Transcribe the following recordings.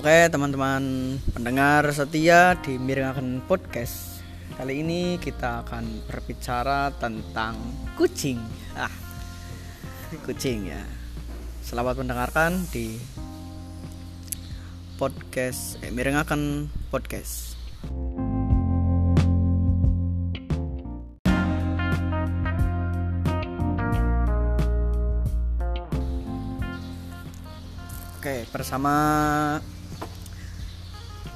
Oke teman-teman pendengar setia di Miringakan Podcast. Kali ini kita akan berbicara tentang kucing. Ah, Kucing ya. Selamat mendengarkan di podcast eh, Miringakan Podcast. Oke, bersama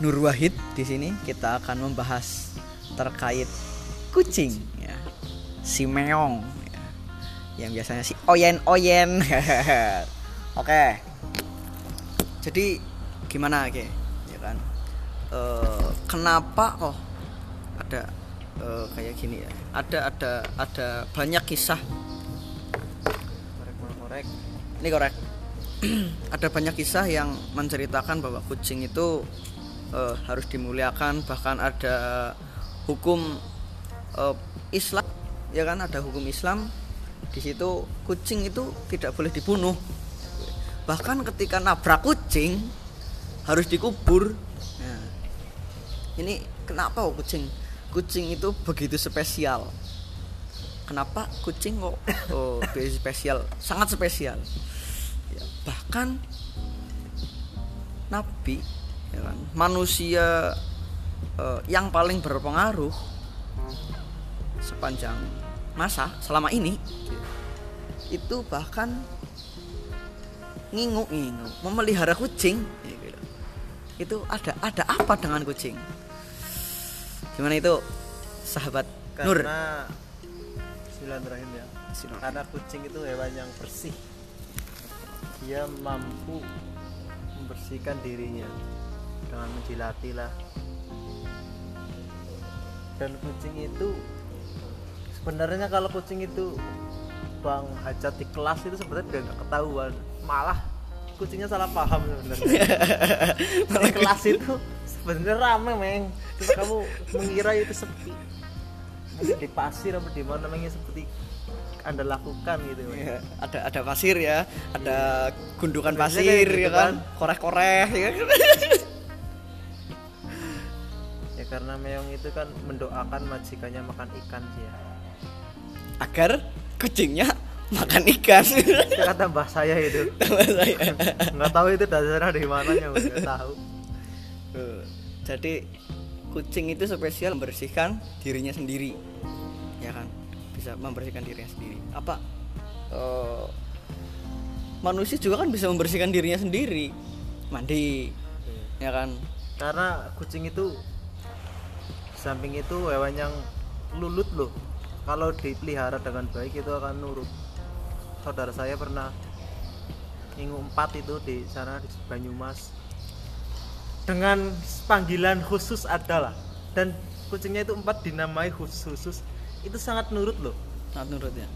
Nur Wahid di sini kita akan membahas terkait kucing ya. Si meong ya. Yang biasanya si oyen-oyen. Oke. Jadi gimana oke? Ya kan. E, kenapa kok ada e, kayak gini ya? Ada ada ada banyak kisah. korek korek Ini korek. ada banyak kisah yang menceritakan bahwa kucing itu eh, harus dimuliakan bahkan ada hukum eh, Islam ya kan? Ada hukum Islam di situ kucing itu tidak boleh dibunuh. Bahkan ketika nabrak kucing harus dikubur. Nah, ini kenapa kok kucing? Kucing itu begitu spesial. Kenapa kucing kok oh, spesial? Sangat spesial. Ya, bahkan nabi ya kan, manusia eh, yang paling berpengaruh sepanjang masa selama ini itu bahkan ngingu ngingu memelihara kucing Ya, gitu. itu ada ada apa dengan kucing? Gimana itu sahabat Nur? Karena Bismillahirrahmanirrahim ya. Bismillahirrahmanirrahim. karena kucing itu hewan yang bersih. Dia mampu membersihkan dirinya dengan menjilati lah. Dan kucing itu sebenarnya kalau kucing itu bang hajat di kelas itu sebenarnya udah nggak ketahuan. Malah kucingnya salah paham sebenarnya. Di kelas itu sebenarnya rame meng. Cuma kamu mengira itu sepi. Mungkin di pasir apa di mana namanya seperti anda lakukan gitu. Ya, ada ada pasir ya, ada gundukan pasir kayak gitu ya kan, kan. korek-korek ya kan. Ya karena meong itu kan mendoakan majikannya makan ikan sih ya Agar kucingnya makan ikan. kata mbah saya itu Tambah saya. nggak tahu itu dasarnya dari mananya nggak tahu Jadi kucing itu spesial membersihkan dirinya sendiri, ya kan? Bisa membersihkan dirinya sendiri. Apa? eh, manusia juga kan bisa membersihkan dirinya sendiri, mandi, ya kan? karena kucing itu samping itu hewan yang lulut loh. Kalau dipelihara dengan baik itu akan nurut. Saudara saya pernah minggu empat itu di sana di Banyumas. Dengan panggilan khusus adalah dan kucingnya itu empat dinamai khusus. Khusus itu sangat nurut loh. Sangat nurut ya.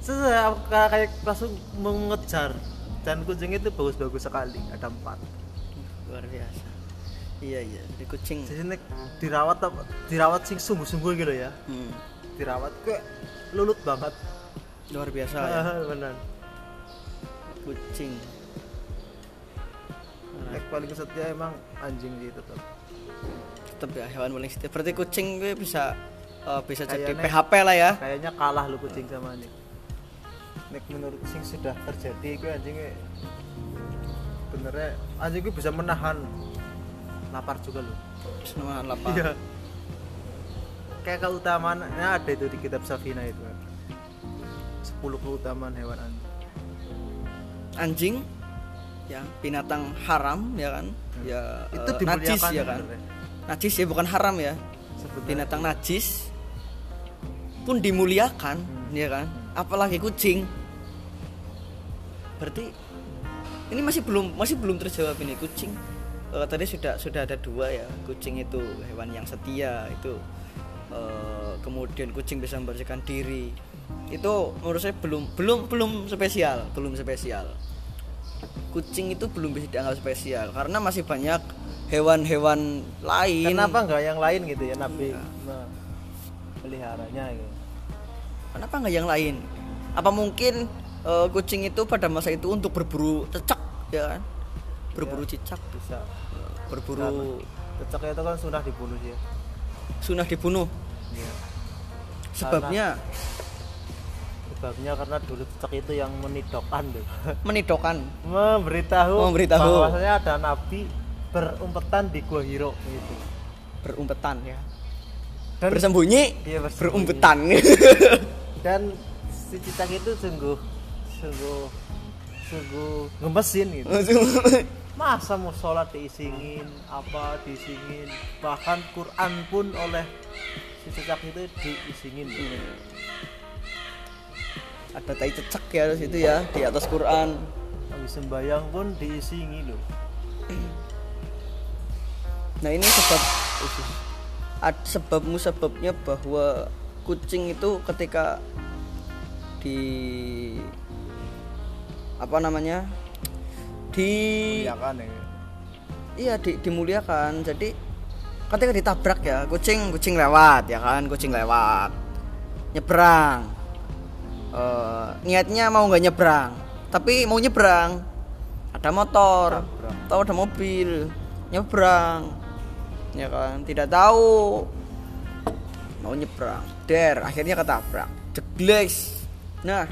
Kayak kayak langsung mengejar. Dan kucing itu bagus-bagus sekali ada empat. Luar biasa. Iya iya, di kucing. jadi nek dirawat apa- dirawat sing sungguh-sungguh gitu ya Hmm, dirawat kayak lulut banget luar biasa ya. benar Kucing. nek paling setia emang anjing sih tetap Tetap ya hewan paling setia. Berarti kucing gue bisa eh, bisa jadi PHP lah ya. kayaknya kalah lu kucing sama anjing nek menurut sing sudah terjadi gue anjingnya benernya anjing gue bisa menahan lapar juga loh Senang lapar. iya kayak keutamaannya ada itu di kitab Safina itu 10 keutamaan hewan anjing Anjing ya binatang haram ya kan. Ya itu dimuliakan najis ya kan. sebenarnya. Najis ya bukan haram ya. Sebenarnya. Binatang najis pun dimuliakan Hmm. ya kan. Apalagi kucing. Berarti ini masih belum masih belum terjawab ini kucing. Eh, tadi sudah sudah ada dua ya. Kucing itu hewan yang setia itu eh, kemudian kucing bisa membersihkan diri. Itu menurut saya belum belum belum spesial, belum spesial. Kucing itu belum bisa dianggap spesial karena masih banyak hewan-hewan lain. kenapa nggak yang lain gitu ya Nabi Iya. meliharanya gitu Kenapa nggak yang lain? Apa mungkin eh, kucing itu pada masa itu untuk berburu cicak, ya kan? Berburu cicak. bisa. Berburu cecak itu kan sudah dibunuh ya. sunah dibunuh? Iya. sebabnya? Sebabnya karena dulu cecak itu yang menidokkan tuh. Menidokkan memberitahu Memberitahu. bahwasanya ada nabi berumpetan di gua Hiro gitu. Berumpetan ya. Dan bersembunyi? Iya, bersembunyi. berumpetan. Dan si cicak itu sungguh sungguh sungguh ngemesin gitu masa mau sholat diisingin apa diisingin? Bahkan Quran pun oleh si cicak itu diisingin ada tai cecek ya di situ ya di atas Quran. Habis sembayang pun diisingi loh. Nah ini sebab ad, sebab musababnya bahwa kucing itu ketika di apa namanya di ya kan ya. Iya di, dimuliakan. Jadi ketika ditabrak ya kucing kucing lewat ya kan? Kucing lewat. Nyebrang. Eh, niatnya mau nggak nyebrang tapi mau nyebrang. Ada motor atau ada mobil nyebrang. Ya kan? Tidak tahu. Mau nyebrang. Der akhirnya ketabrak. Jegles nah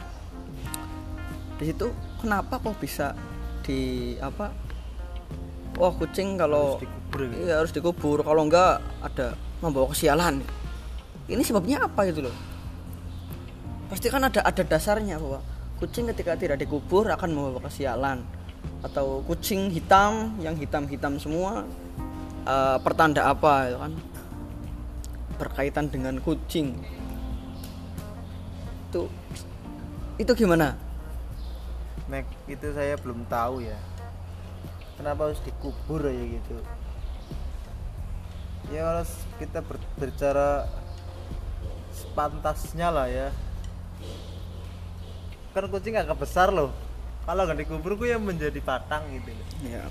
di situ kenapa kok bisa di apa wah kucing kalau Harus dikubur gitu. iya harus dikubur. Kalau enggak ada membawa kesialan. Ini sebabnya apa gitu loh? Pasti kan ada ada dasarnya bahwa kucing ketika tidak dikubur akan membawa kesialan. Atau kucing hitam yang hitam-hitam semua eh, pertanda apa itu kan? Berkaitan dengan kucing. Itu itu gimana Nek itu saya belum tahu ya. Kenapa harus dikubur ya gitu? Ya kalau kita ber- berbicara sepantasnya lah ya. Kan kucing agak besar loh. Kalau nggak dikubur gue yang menjadi batang gitu loh. Ya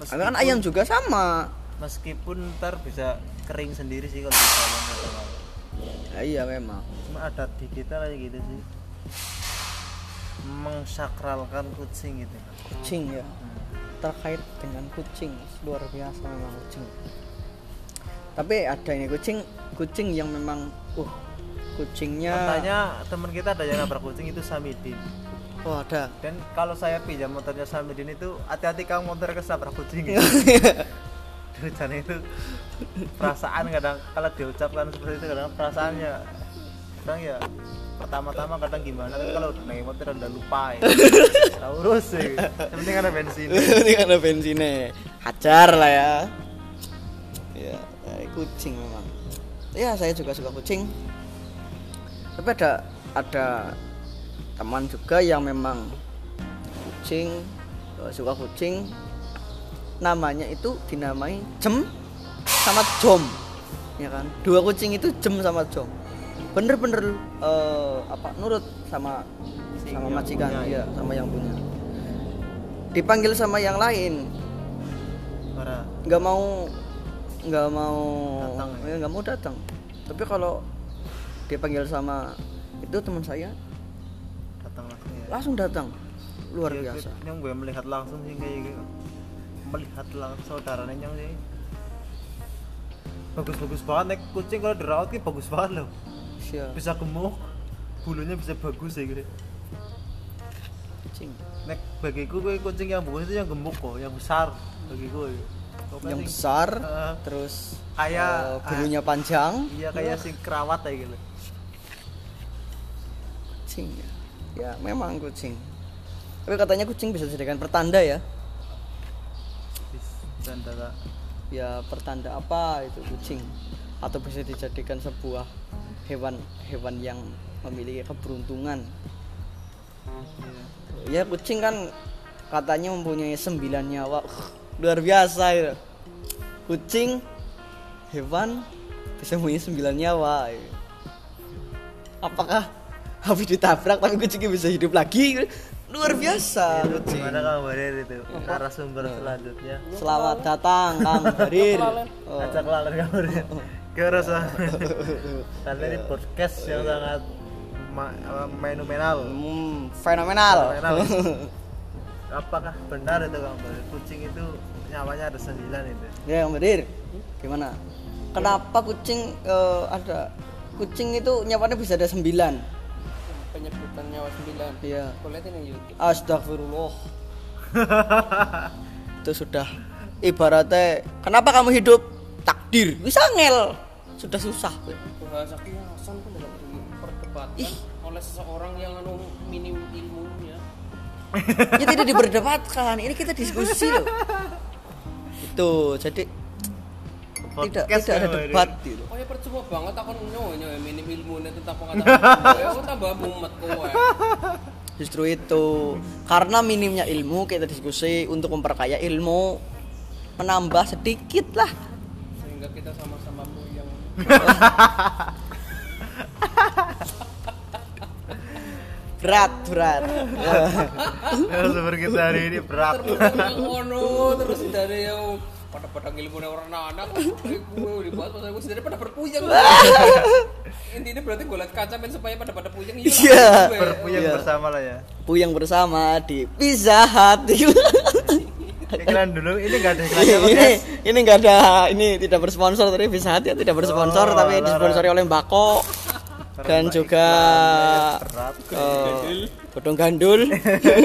meskipun, kan ayam juga sama. Meskipun ntar bisa kering sendiri sih kalau apa. ya, iya memang. Cuma adat di kita kayak gitu sih mengsakralkan kucing gitu. Kucing ya. Terkait dengan kucing luar biasa memang kucing. Tapi ada ini kucing kucing yang memang uh kucingnya katanya teman kita ada yang nabrak kucing itu Samidin. Oh ada. Dan kalau saya pinjam motornya Samidin itu hati-hati kamu motor ketabrak kucing. Tulisannya itu perasaan kadang kalau diucapkan seperti itu kadang perasaannya kadang ya pertama-tama kadang gimana tapi kalau naik motor udah lupa ya. Nggak urus sih. Yang penting ada bensin ini ada bensinnya. Hajar lah ya. Ya eh, kucing memang. Ya saya juga suka kucing. Tapi ada ada teman juga yang memang kucing eh, suka kucing. Namanya itu dinamai jem sama jom. Ya kan? Dua kucing itu jem sama jom bener-bener eh, apa nurut sama Si sama majikan punya, ya sama yang punya. Dipanggil sama yang lain. Nggak mau nggak mau Datang ya? ya nggak mau datang. Tapi kalau dipanggil sama itu teman saya datang langsung ya? langsung datang. Luar Iya, biasa. yang gue melihat langsung sih kayak gitu. Melihat langsung saudaranya yang sih. Bagus-bagus banget nek kucing kalau dirawat ki bagus banget loh siap bisa gemuk bulunya bisa bagus ya gitu kucing. Nek bagiku gue kucing yang bagus itu yang gemuk kok yang besar ya. Kok yang besar Heeh. terus Kayak- eh, bulunya panjang. iya kayak sing kerawat kayak gitu. Kucing ya. ya memang kucing. Tapi katanya kucing bisa dijadikan pertanda ya. Tata ya pertanda apa itu kucing? Atau bisa dijadikan sebuah hewan hewan yang memiliki keberuntungan. Ya kucing kan katanya mempunyai sembilan nyawa. Uh, luar biasa ya kucing hewan bisa mempunyai sembilan nyawa. Ya. apakah habis ditabrak tapi kucingnya bisa hidup lagi? Luar biasa Itu kucing. gimana kabarnya itu? Narasumber selanjutnya. Selamat datang kang Harir. Oh. ajak lalan kabarnya Gimana rasa karena ini podcast yang sangat ma- apa, fenomenal Hmm, fenomenal Fenomenal. apakah benar itu kabar kucing itu nyawanya ada sembilan itu Ya, Om Bedir. Gimana? Kenapa kucing eh, ada kucing itu nyawanya bisa ada sembilan? penyebutan nyawa sembilan Iya. lihat ini YouTube Astagfirullah. itu sudah ibaratnya kenapa kamu hidup takdir bisa ngel sudah susah. Bahasa kiasan kan dalam diperdebatkan oleh seseorang yang anu minim ilmunya. Ini tidak diperdebatkan. Ini kita diskusi loh. Itu jadi tidak Podcast tidak ada debat gitu. Oh ya percuma banget aku nyonya minim ilmunya tentang pengetahuan ya aku tambah mumet kowe justru itu. Karena minimnya ilmu kita diskusi untuk memperkaya ilmu menambah sedikit lah. Sehingga kita sama-sama berat berat ya sumber kita hari ini berat terus ngono terus dari yang pada pada ilmu orang anak gue dibahas pas aku sendiri pada berpuyeng intinya berarti gue liat kaca men supaya pada pada puyeng Iya. gue. berpuyeng Iya. bersama lah ya puyeng bersama di Pizza Hut iklan dulu ini nggak ada iklannya ini guys ini nggak ada ini tidak bersponsor tadi Hut ya tidak bersponsor Oh, tapi disponsori oleh Mbako dan juga eh, Bodong Gandul.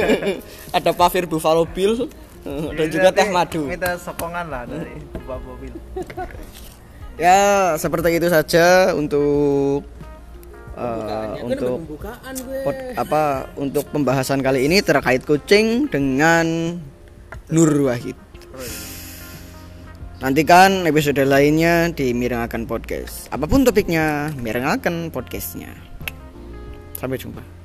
Ada Pavir Buffalo Bill eh, dan Ini juga teh madu. minta sokongan lah dari Bapak Mobil ya seperti itu saja untuk eh, Kan untuk pembukaan gue. pod- apa untuk pembahasan kali ini terkait kucing dengan Nur Wahid. Nantikan episode lainnya di Mirengakan Podcast. Apa pun topiknya, Mirengakan Podcastnya. Sampai jumpa.